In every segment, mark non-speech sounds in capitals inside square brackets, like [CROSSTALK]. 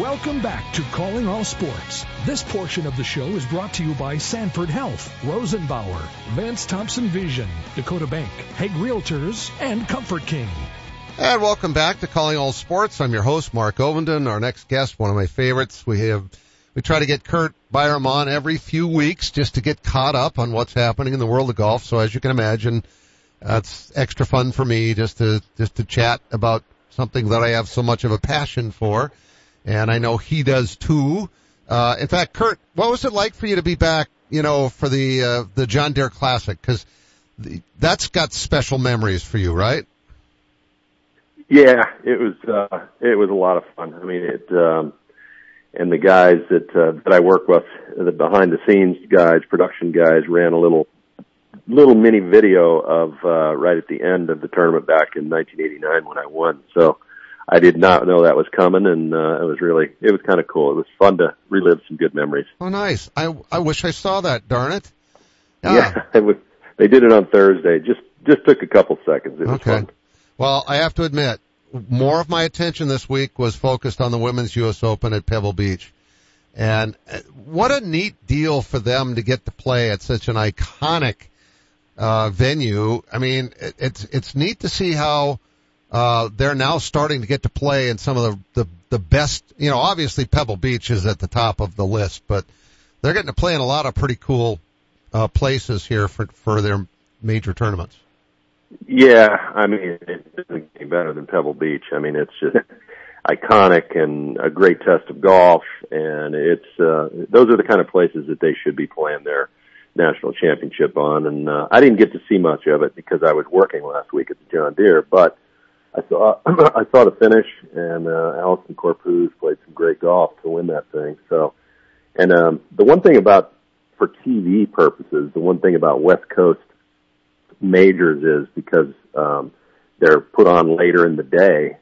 Welcome back to Calling All Sports. This portion of the show is brought to you by Sanford Health, Rosenbauer, Vance Thompson Vision, Dakota Bank, Hague Realtors, and Comfort King. And welcome back to Calling All Sports. I'm your host, Mark Ovenden. Our next guest, one of my favorites. We have, we try to get Curt Byrum on every few weeks just to get caught up on what's happening in the world of golf. So as you can imagine, it's extra fun for me just to, just to chat about something that I have so much of a passion for. And I know he does too. Uh, in fact, Curt, what was it like for you to be back, you know, for the, uh, the John Deere Classic? Cause that's got special memories for you, right? Yeah, it was uh, it was a lot of fun. I mean, it um, and the guys that uh, that I work with, the behind the scenes guys, production guys, ran a little little mini video of uh, right at the end of the tournament back in 1989 when I won. So I did not know that was coming, and uh, it was really it was kind of cool. It was fun to relive some good memories. Oh, nice! I I wish I saw that. Darn it! Yeah, yeah [LAUGHS] it was. They did it on Thursday. Just just took a couple seconds. It was okay. fun. Well, I have to admit, more of my attention this week was focused on the Women's U.S. Open at Pebble Beach. And uh, what a neat deal for them to get to play at such an iconic uh, venue. I mean, it, it's it's neat to see how uh, they're now starting to get to play in some of the, the the best. You know, obviously Pebble Beach is at the top of the list, but they're getting to play in a lot of pretty cool uh, places here for for their major tournaments. Yeah, I mean, it doesn't get better than Pebble Beach. I mean, it's just [LAUGHS] iconic and a great test of golf, and it's uh, those are the kind of places that they should be playing their national championship on. And uh, I didn't get to see much of it because I was working last week at the John Deere, but I saw [COUGHS] I saw the finish, and uh, Allisen Corpuz played some great golf to win that thing. So, and um, the one thing about for TV purposes, the one thing about West Coast majors is because um, they're put on later in the day.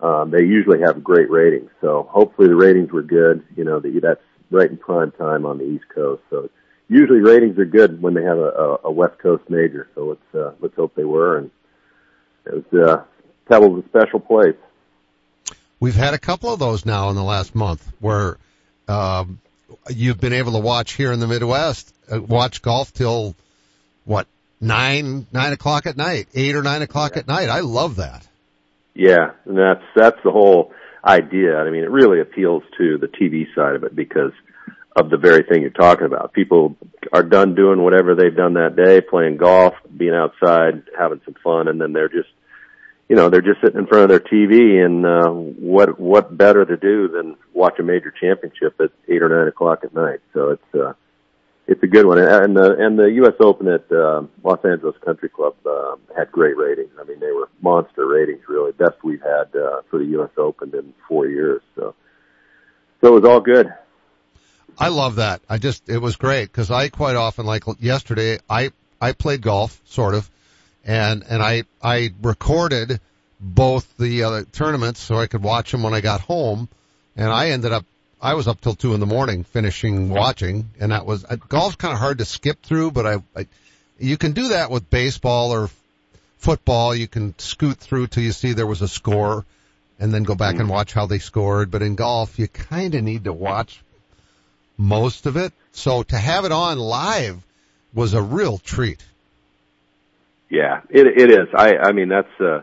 Um, they usually have great ratings, so hopefully the ratings were good. You know, the, that's right in prime time on the East Coast. So usually ratings are good when they have a, a, a West Coast major. So let's uh, let's hope they were. And it was uh, Pebble's a special place. We've had a couple of those now in the last month where um, you've been able to watch here in the Midwest, uh, watch golf till what nine nine o'clock at night, eight or nine o'clock at night. I love that. Yeah, and that's that's the whole idea. I mean, it really appeals to the TV side of it because of the very thing you're talking about. People are done doing whatever they've done that day, playing golf, being outside, having some fun, and then they're just, you know, they're just sitting in front of their TV. And uh, what what better to do than watch a major championship at eight or nine o'clock at night? So it's uh, it's a good one. And the and the U.S. Open at uh, Los Angeles Country Club uh, had great ratings. I mean, they were monster ratings, really best we've had uh, for the U.S. Open in four years. So, so it was all good. I love that. I just it was great because I quite often like yesterday I I played golf sort of, and and I I recorded both the uh, tournaments so I could watch them when I got home, and I ended up I was up till two in the morning finishing watching, and that was uh, golf's kind of hard to skip through, but I, I you can do that with baseball or football. You can scoot through till you see there was a score, and then go back and mm-hmm. watch how they scored. But in golf, you kind of need to watch most of it. So to have it on live was a real treat. Yeah, it it is. I I mean that's uh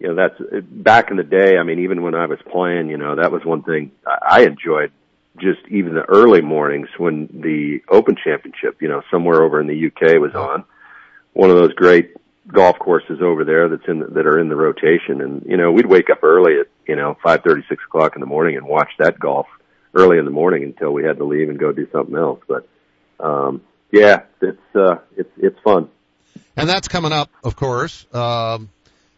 you know, that's back in the day. I mean, even when I was playing, you know, that was one thing I enjoyed just even the early mornings when the Open Championship, you know, somewhere over in the UK was on. One of those great golf courses over there that's in the, that are in the rotation, and you know, we'd wake up early at you know five thirty, six o'clock in the morning and watch that golf early in the morning until we had to leave and go do something else. But um, yeah, it's uh, it's it's fun. And that's coming up, of course. Um,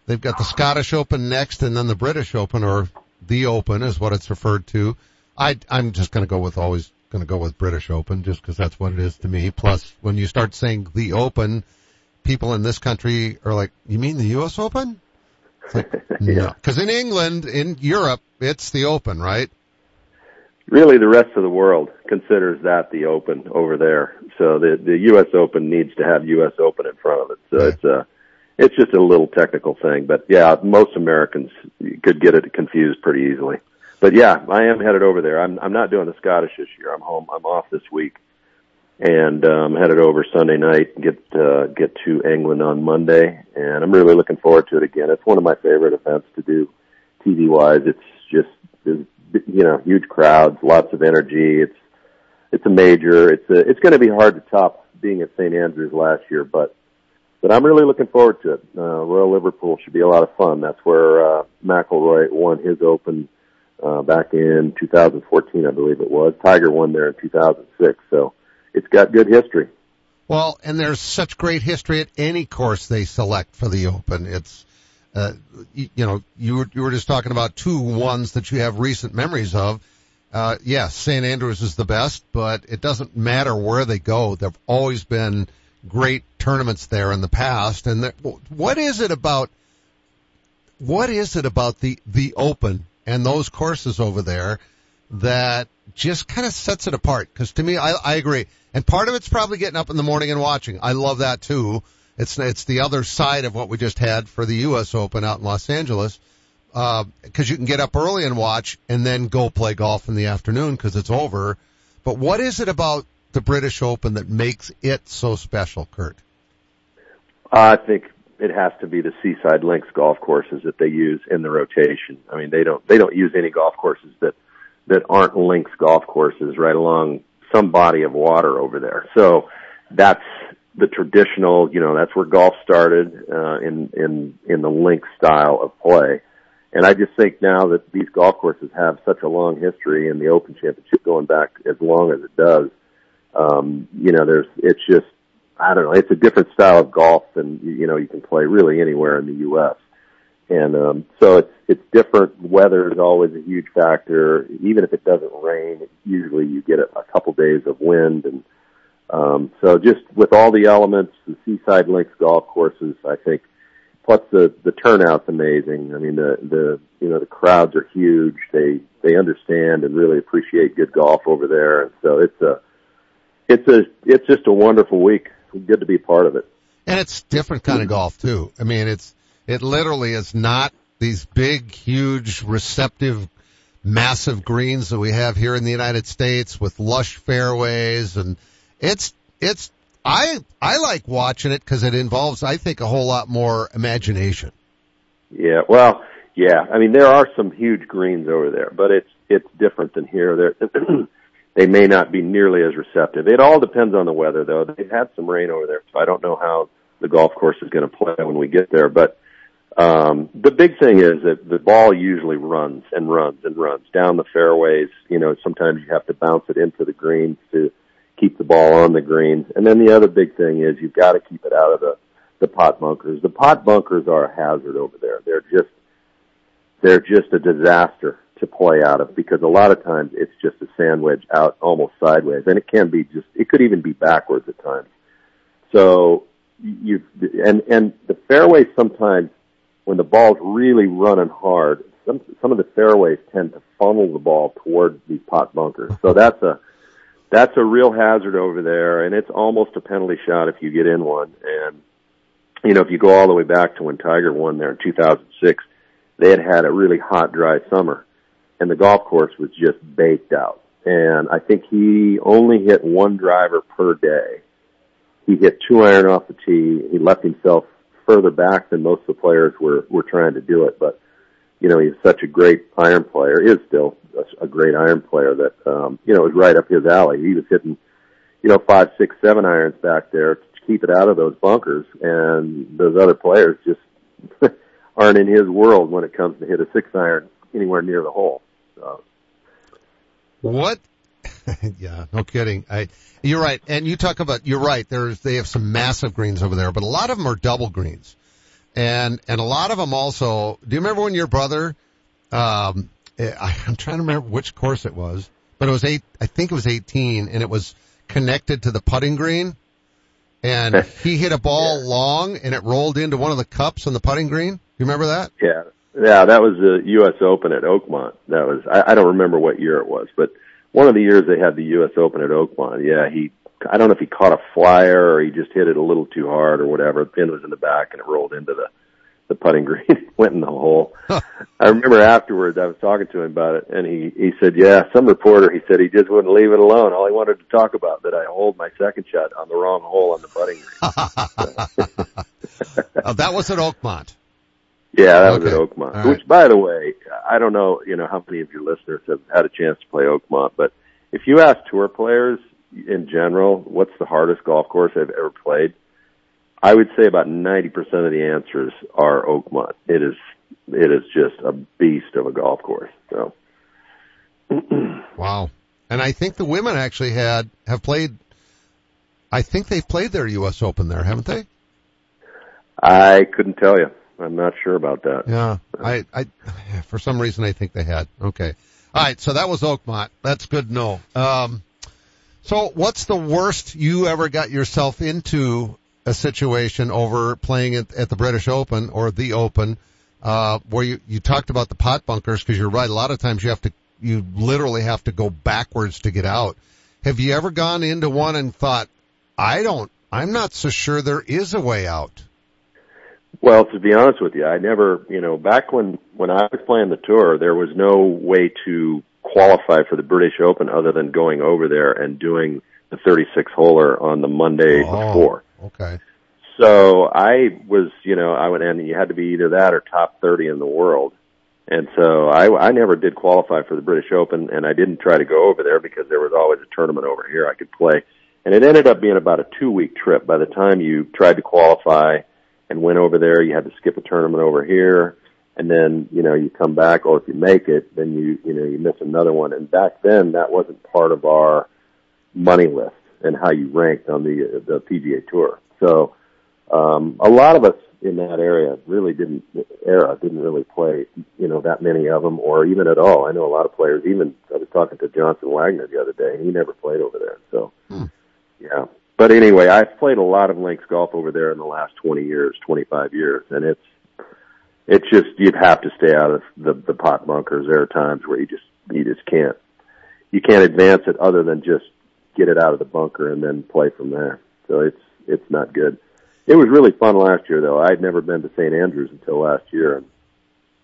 They've got the Scottish Open next and then the British Open or the Open is what it's referred to. I, I'm just going to go with always going to go with British Open just because that's what it is to me. Plus, when you start saying the Open, people in this country are like, you mean the U.S. Open? It's like, [LAUGHS] yeah. Because in England, in Europe, it's the Open, right? Really, the rest of the world considers that the Open over there. So the the U.S. Open needs to have U.S. Open in front of it. So it's a it's just a little technical thing, but yeah, most Americans could get it confused pretty easily. but yeah, I am headed over there. I'm I'm not doing the Scottish this year. I'm home. I'm off this week, and um, headed over Sunday night. Get uh, get to England on Monday, and I'm really looking forward to it again. It's one of my favorite events to do, TV wise. It's just you know huge crowds, lots of energy. It's it's a major. It's a, it's going to be hard to top being at St Andrews last year, but but I'm really looking forward to it. Uh, Royal Liverpool should be a lot of fun. That's where uh, McIlroy won his Open uh, back in 2014, I believe it was. Tiger won there in 2006, so it's got good history. Well, and there's such great history at any course they select for the Open. It's uh, you, you know, you were, you were just talking about two ones that you have recent memories of. Uh, yes, St. Andrews is the best, but it doesn't matter where they go. There've always been great tournaments there in the past. And what is it about, what is it about the, the open and those courses over there that just kind of sets it apart? Cause to me, I, I agree. And part of it's probably getting up in the morning and watching. I love that too. It's, it's the other side of what we just had for the U.S. Open out in Los Angeles. Uh, cause you can get up early and watch and then go play golf in the afternoon cause it's over. But what is it about the British Open that makes it so special, Curt? I think it has to be the Seaside Links golf courses that they use in the rotation. I mean, they don't they don't use any golf courses that that aren't links golf courses right along some body of water over there. So that's the traditional, you know, that's where golf started uh, in in in the link style of play. And I just think now that these golf courses have such a long history in the Open Championship going back as long as it does, um, you know, there's, it's just, I don't know, it's a different style of golf than, you know, you can play really anywhere in the U.S. And, um, so it's, it's different. Weather is always a huge factor. Even if it doesn't rain, usually you get a, a couple days of wind and, um, so just with all the elements, the Seaside Links golf courses, I think, plus the the turnout's amazing. I mean, the the you know the crowds are huge. They they understand and really appreciate good golf over there, and so it's a it's a it's just a wonderful week. Good to be part of it. And it's different kind of golf too. I mean, it's it literally is not these big, huge, receptive, massive greens that we have here in the United States with lush fairways, and it's it's I I like watching it because it involves I think a whole lot more imagination. Yeah, well, yeah. I mean, there are some huge greens over there, but it's it's different than here. There [CLEARS THROAT] they may not be nearly as receptive. It all depends on the weather, though. They've had some rain over there, so I don't know how the golf course is going to play when we get there. But um, the big thing is that the ball usually runs and runs and runs down the fairways. You know, sometimes you have to bounce it into the greens to keep the ball on the greens. And then the other big thing is you've got to keep it out of the the pot bunkers. The pot bunkers are a hazard over there. They're just they're just a disaster to play out of because a lot of times it's just a sand wedge out almost sideways and it can be just, it could even be backwards at times. So you, and, and the fairways sometimes when the ball's really running hard, some, some of the fairways tend to funnel the ball towards these pot bunkers. So that's a, that's a real hazard over there and it's almost a penalty shot if you get in one. And, you know, if you go all the way back to when Tiger won there in 2006, they had had a really hot, dry summer and the golf course was just baked out. And I think he only hit one driver per day. He hit two iron off the tee. He left himself further back than most of the players were, were trying to do it. But, you know, he's such a great iron player, is still a, great iron player that, um, you know, was right up his alley. He was hitting, you know, five, six, seven irons back there to keep it out of those bunkers. And those other players just [LAUGHS] aren't in his world when it comes to hit a six iron anywhere near the hole. So. What? [LAUGHS] yeah, no kidding. I, you're right. And you talk about, you're right. There's, they have some massive greens over there, but a lot of them are double greens. And, and a lot of them also, do you remember when your brother, um, eh, I, [LAUGHS] I'm trying to remember which course it was, but it was eight, I think it was 18 and it was connected to the putting green and [LAUGHS] he hit a ball yeah. long and it rolled into one of the cups on the putting green. You remember that? Yeah. Yeah, that was the U.S. Open at Oakmont. That was I, I don't remember what year it was, but one of the years they had the U.S. Open at Oakmont. Yeah, he I don't know if he caught a flyer or he just hit it a little too hard or whatever. The pin was in the back and it rolled into the the putting [LAUGHS] green, went in the hole. I remember afterwards I was talking to him about it, and he he said, "Yeah, some reporter he said he just wouldn't leave it alone. All he wanted to talk about that I hold my second shot on the wrong hole on the putting green." [LAUGHS] oh, that was at Oakmont. Yeah, that okay. was at Oakmont. Right. Which, by the way, I don't know, you know, how many of your listeners have had a chance to play Oakmont, but if you ask tour players in general, what's the hardest golf course I've ever played? I would say about 90% of the answers are Oakmont. It is, it is just a beast of a golf course. So. [CLEARS THROAT] wow. And I think the women actually had, have played, I think they've played their U.S. Open there, haven't they? I couldn't tell you. I'm not sure about that. Yeah. I, I, for some reason I think they had. Okay. All right. So that was Oakmont. That's good to know. Um, so what's the worst you ever got yourself into a situation over playing at, at the British Open or the Open, uh, where you, you talked about the pot bunkers because you're right. A lot of times you have to, you literally have to go backwards to get out. Have you ever gone into one and thought, I don't, I'm not so sure there is a way out? Well, to be honest with you, I never, you know, back when, when I was playing the tour, there was no way to qualify for the British Open other than going over there and doing the 36 holer on the Monday oh, before. Okay. So I was, you know, I went and you had to be either that or top 30 in the world. And so I, I never did qualify for the British Open and I didn't try to go over there because there was always a tournament over here I could play. And it ended up being about a two week trip. By the time you tried to qualify and went over there, you had to skip a tournament over here and then you know you come back or if you make it then you you know you miss another one. And back then that wasn't part of our money list and how you ranked on the the PGA tour. So um a lot of us in that area really didn't era didn't really play you know that many of them or even at all. I know a lot of players even I was talking to Johnson Wagner the other day and he never played over there. So hmm. yeah. But anyway I've played a lot of links golf over there in the last 20 years 25 years and it's it's just you'd have to stay out of the the pot bunkers. There are times where you just you just can't you can't advance it other than just get it out of the bunker and then play from there. So it's it's not good. It was really fun last year though. I'd never been to St. Andrews until last year and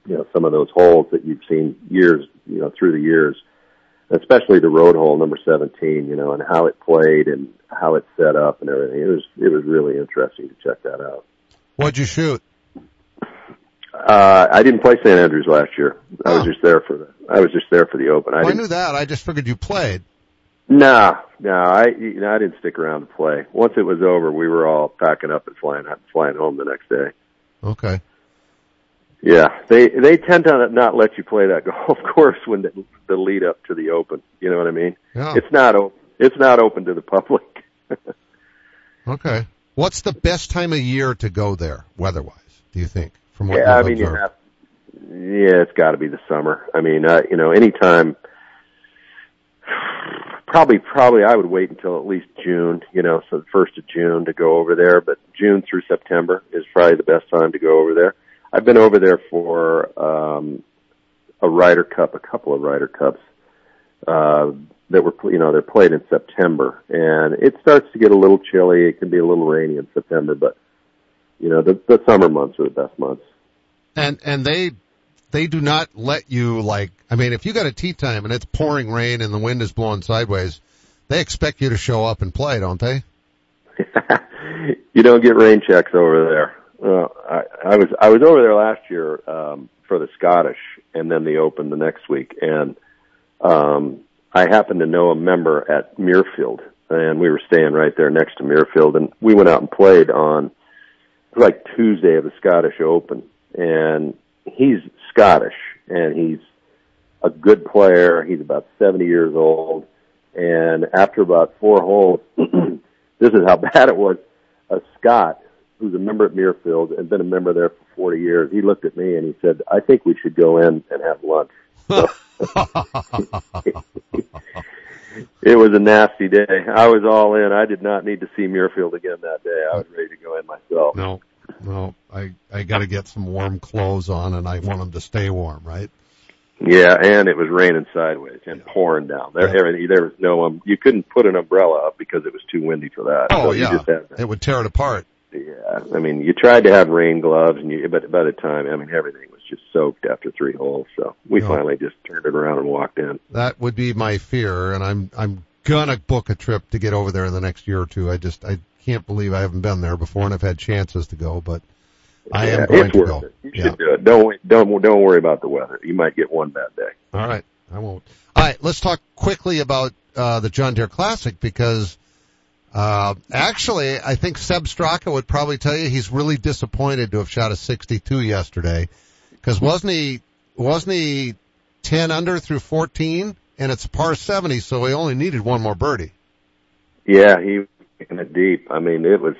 you know some of those holes that you've seen years you know through the years especially the road hole number 17 you know and how it played and how it set up and everything it was it was really interesting to check that out what'd you shoot uh, I didn't play St. Andrews last year. I was just there for the, I was just there for the Open. I, well, I knew that. I just figured you played. Nah, no, I, you know, I didn't stick around to play. Once it was over, we were all packing up and flying, flying home the next day. Okay. Yeah, they they tend to not let you play that [LAUGHS] golf course when the, the lead up to the Open. You know what I mean? Yeah. It's not open. It's not open to the public. [LAUGHS] okay. What's the best time of year to go there, weather-wise? Do you think? From what yeah, I mean, observed? you have. Yeah, it's got to be the summer. I mean, uh, you know, anytime. Probably, probably, I would wait until at least June. You know, so the first of June to go over there. But June through September is probably the best time to go over there. I've been over there for um, a Ryder Cup, a couple of Ryder Cups uh, that were, you know, they're played in September, and it starts to get a little chilly. It can be a little rainy in September, but you know, the, the summer months are the best months. And, and they, they do not let you like, I mean, if you got a tee time and it's pouring rain and the wind is blowing sideways, they expect you to show up and play, don't they? [LAUGHS] you don't get rain checks over there. Well, I, I was, I was over there last year, um, for the Scottish and then the Open the next week. And, um, I happened to know a member at Muirfield and we were staying right there next to Muirfield and we went out and played on like Tuesday of the Scottish Open, and he's Scottish, and he's a good player. He's about 70 years old, and after about four holes, [CLEARS THROAT] this is how [LAUGHS] bad it was. A Scot who's a member at Muirfield and been a member there for 40 years, he looked at me and he said, "I think we should go in and have lunch." [LAUGHS] It was a nasty day. I was all in. I did not need to see Muirfield again that day. I was ready to go in myself. No, no, I I got to get some warm clothes on, and I want them to stay warm, right? Yeah, and it was raining sideways and yeah. pouring down. There, yeah. there was no um, you couldn't put an umbrella up because it was too windy for that. Oh so yeah, it would tear it apart. Yeah, I mean, you tried to have rain gloves, and you, but by the time, I mean, everything was just soaked after three holes. So we No. finally just turned it around and walked in. That would be my fear, and I'm I'm gonna book a trip to get over there in the next year or two. I just I can't believe I haven't been there before, and I've had chances to go, but I yeah, am going to go. it. You Yeah. should do it. Don't don't don't worry about the weather. You might get one bad day. All right, I won't. All right, let's talk quickly about uh, the John Deere Classic because uh, actually, I think Sepp Straka would probably tell you he's really disappointed to have shot a 62 yesterday because wasn't he wasn't he 10 under through 14 and it's a par 70, so he only needed one more birdie. Yeah, he taking it deep. I mean, it was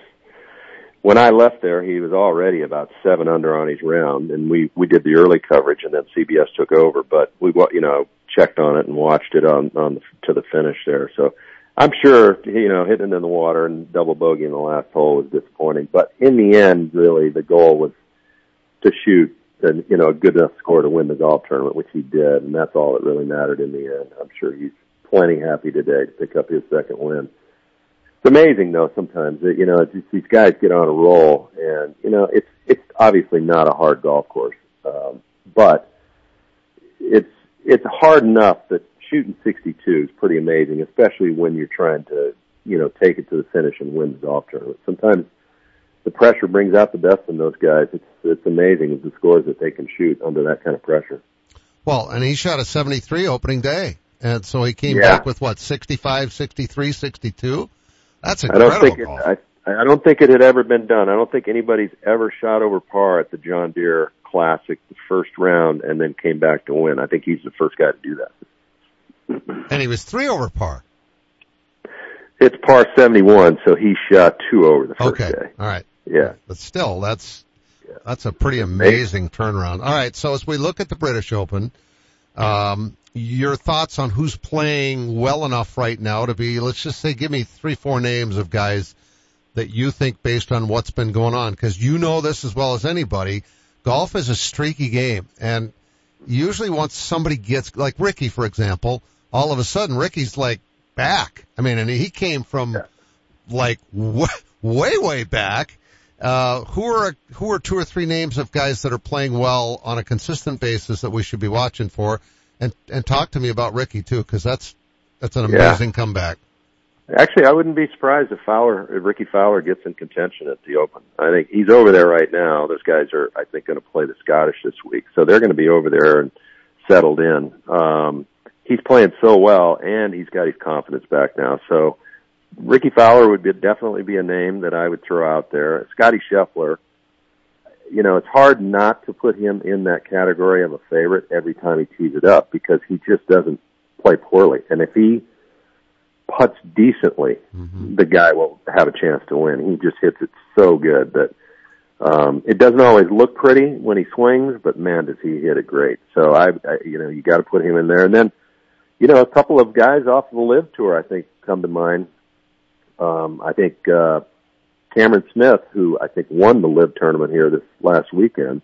when I left there, he was already about seven under on his round, and we we did the early coverage, and then CBS took over. But we you know checked on it and watched it on on the, to the finish there. So I'm sure you know hitting it in the water and double bogey in the last hole was disappointing. But in the end, really, the goal was to shoot and you know a good enough score to win the golf tournament, which he did, and that's all that really mattered in the end. I'm sure he's plenty happy today to pick up his second win. It's amazing though sometimes that you know it's just these guys get on a roll, and you know it's it's obviously not a hard golf course, um, but it's it's hard enough that shooting 62 is pretty amazing, especially when you're trying to you know take it to the finish and win the golf tournament. Sometimes the pressure brings out the best in those guys. It's it's amazing the scores that they can shoot under that kind of pressure. Well, and he shot a 73 opening day. And so he came Yeah. back with what, 65, 63, 62? That's I incredible. don't think it. I I don't think it had ever been done. I don't think anybody's ever shot over par at the John Deere Classic the first round and then came back to win. I think he's the first guy to do that. and he was three over par. It's par 71, so he shot two over the first Okay. day. All right. Yeah. But still, that's that's a pretty amazing turnaround. All right, so as we look at the British Open, um, your thoughts on who's playing well enough right now to be, let's just say, give me three, four names of guys that you think based on what's been going on, because you know this as well as anybody. Golf is a streaky game, and usually once somebody gets, like Rickie, for example, all of a sudden Rickie's like back. I mean, and he came from like w- way, way back. Uh, who are who are two or three names of guys that are playing well on a consistent basis that we should be watching for? And and talk to me about Rickie too, because that's that's an Yeah. amazing comeback. Actually, I wouldn't be surprised if Fowler, if Rickie Fowler gets in contention at the Open. I think he's over there right now. Those guys are, I think, going to play the Scottish this week, so they're going to be over there and settled in. Um, he's playing so well, and he's got his confidence back now. So Rickie Fowler would be, definitely be a name that I would throw out there. Scottie Scheffler, you know, it's hard not to put him in that category of a favorite every time he tees it up because he just doesn't play poorly. And if he putts decently, the guy will have a chance to win. He just hits it so good that um, it doesn't always look pretty when he swings, but man, does he hit it great. So I, I you know, you got to put him in there. And then, you know, a couple of guys off the LIV Tour, I think, come to mind. Um, I think uh, Cameron Smith, who I think won the LIV tournament here this last weekend.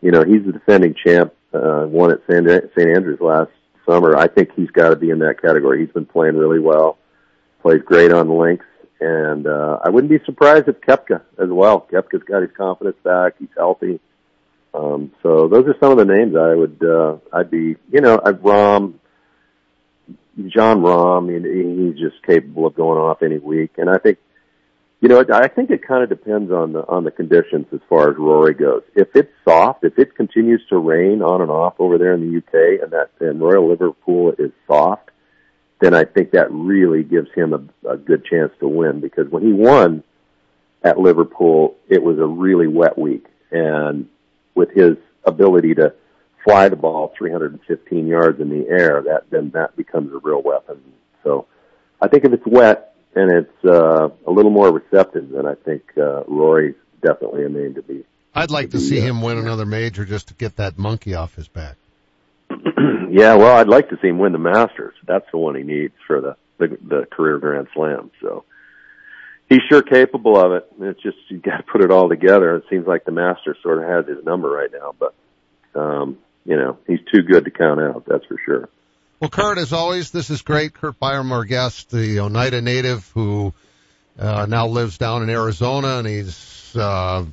You know, he's the defending champ. Uh, won at St. St. Andrews last summer. I think he's got to be in that category. He's been playing really well. Plays great on links, and uh, I wouldn't be surprised if Koepka as well. Koepka's got his confidence back. He's healthy. Um, so those are some of the names I would. Uh, I'd be. You know, I'd Rahm. Jon Rahm, I mean, he's just capable of going off any week, and I think, you know, I think it kind of depends on the on the conditions as far as Rory goes. If it's soft, if it continues to rain on and off over there in the UK, and that and Royal Liverpool is soft, then I think that really gives him a, a good chance to win. Because when he won at Liverpool, it was a really wet week, and with his ability to fly the ball 315 yards in the air, that then that becomes a real weapon. So I think if it's wet and it's uh, a little more receptive, then I think uh, Rory's definitely a name to be. I'd like to see him win another major just to get that monkey off his back. [CLEARS THROAT] yeah, well, I'd like to see him win the Masters. That's the one he needs for the the, the career Grand Slam. So he's sure capable of it. It's just you got to put it all together. It seems like the Masters sort of has his number right now, but um, you know he's too good to count out. That's for sure. Well, Curt, as always, this is great. Curt Byrum, our guest, the Onida native who uh, now lives down in Arizona and he's, uh,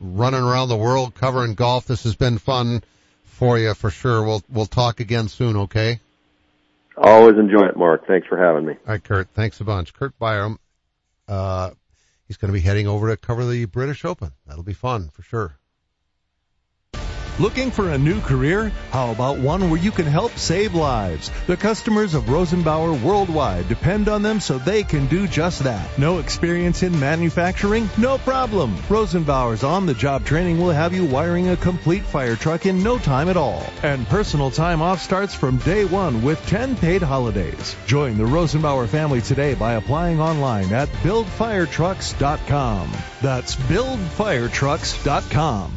running around the world covering golf. This has been fun for you for sure. We'll, we'll talk again soon, okay? Always enjoy it, Mark. Thanks for having me. All right, Curt. Thanks a bunch. Curt Byrum, uh, he's going to be heading over to cover the British Open. That'll be fun for sure. Looking for a new career? How about one where you can help save lives? The customers of Rosenbauer worldwide depend on them so they can do just that. No experience in manufacturing? No problem. Rosenbauer's on-the-job training will have you wiring a complete fire truck in no time at all. And personal time off starts from day one with 10 paid holidays. Join the Rosenbauer family today by applying online at buildfiretrucks.com. That's buildfiretrucks.com.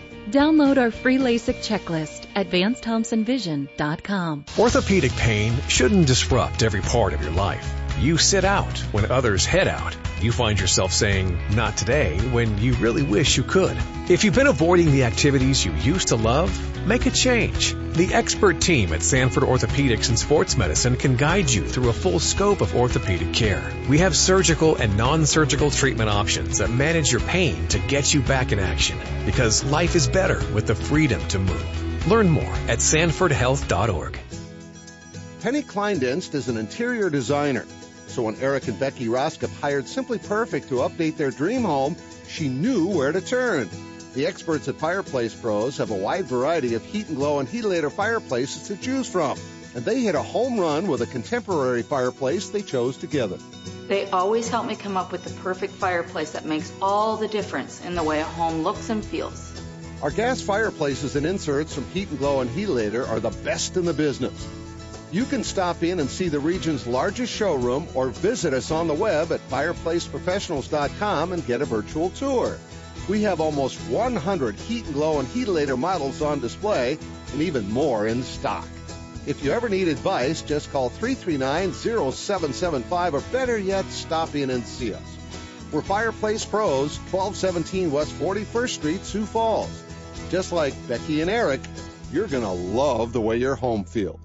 Download our free LASIK checklist at VanceThompsonVision.com. Orthopedic pain shouldn't disrupt every part of your life. You sit out when others head out. You find yourself saying, not today, when you really wish you could. If you've been avoiding the activities you used to love, make a change. The expert team at Sanford Orthopedics and Sports Medicine can guide you through a full scope of orthopedic care. We have surgical and non-surgical treatment options that manage your pain to get you back in action because life is better with the freedom to move. Learn more at sanfordhealth.org. Penny Kleindienst is an interior designer. So when Eric and Becky Roskop hired Simply Perfect to update their dream home, she knew where to turn. The experts at Fireplace Pros have a wide variety of heat and glow and Heatilator fireplaces to choose from. And they hit a home run with a contemporary fireplace they chose together. They always help me come up with the perfect fireplace that makes all the difference in the way a home looks and feels. Our gas fireplaces and inserts from Heat and Glow and Heatilator are the best in the business. You can stop in and see the region's largest showroom or visit us on the web at fireplaceprofessionals.com and get a virtual tour. We have almost 100 Heat and Glow and Heatilator models on display and even more in stock. If you ever need advice, just call 339-0775 or better yet, stop in and see us. We're Fireplace Pros, 1217 West 41st Street, Sioux Falls. Just like Becky and Eric, you're going to love the way your home feels.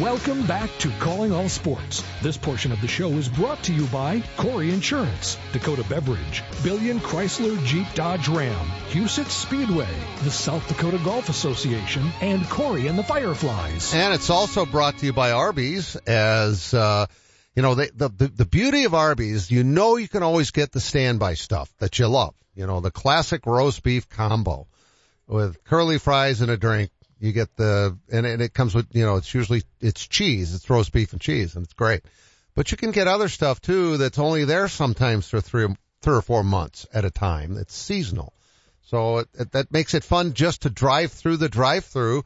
Welcome back to Calling All Sports. This portion of the show is brought to you by Corey Insurance, Dakota Beverage, Billion Chrysler Jeep Dodge Ram, Huset Speedway, the South Dakota Golf Association, and Corey and the Fireflies. And it's also brought to you by Arby's as, uh, you know, the, the, the beauty of Arby's, you know you can always get the standby stuff that you love. You know, the classic roast beef combo with curly fries and a drink you get the, and, and it comes with, you know, it's usually, it's cheese. It's roast beef and cheese and it's great. But you can get other stuff too that's only there sometimes for three, three or four months at a time. It's seasonal. So it, it, that makes it fun just to drive through the drive through,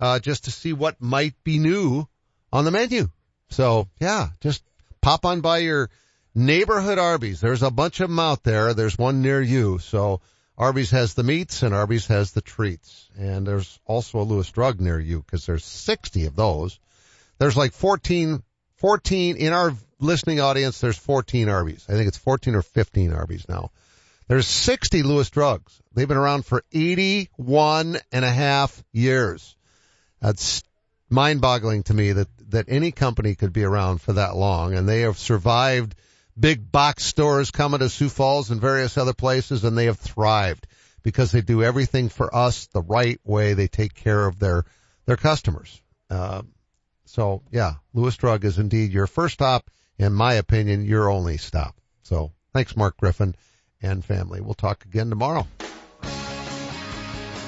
uh, just to see what might be new on the menu. So yeah, just pop on by your neighborhood Arby's. There's a bunch of them out there. There's one near you. So, Arby's has the meats and Arby's has the treats. And there's also a Lewis Drug near you because there's 60 of those. There's like 14, 14 in our listening audience. There's 14 Arby's. I think it's 14 or 15 Arby's now. There's 60 Lewis Drugs. They've been around for 81 and a half years. That's mind boggling to me that, that any company could be around for that long and they have survived big box stores coming to Sioux Falls and various other places and they have thrived because they do everything for us the right way. They take care of their, their customers. Uh, so yeah, Lewis Drug is indeed your first stop. In my opinion, your only stop. So thanks, Mark Griffin and family. We'll talk again tomorrow.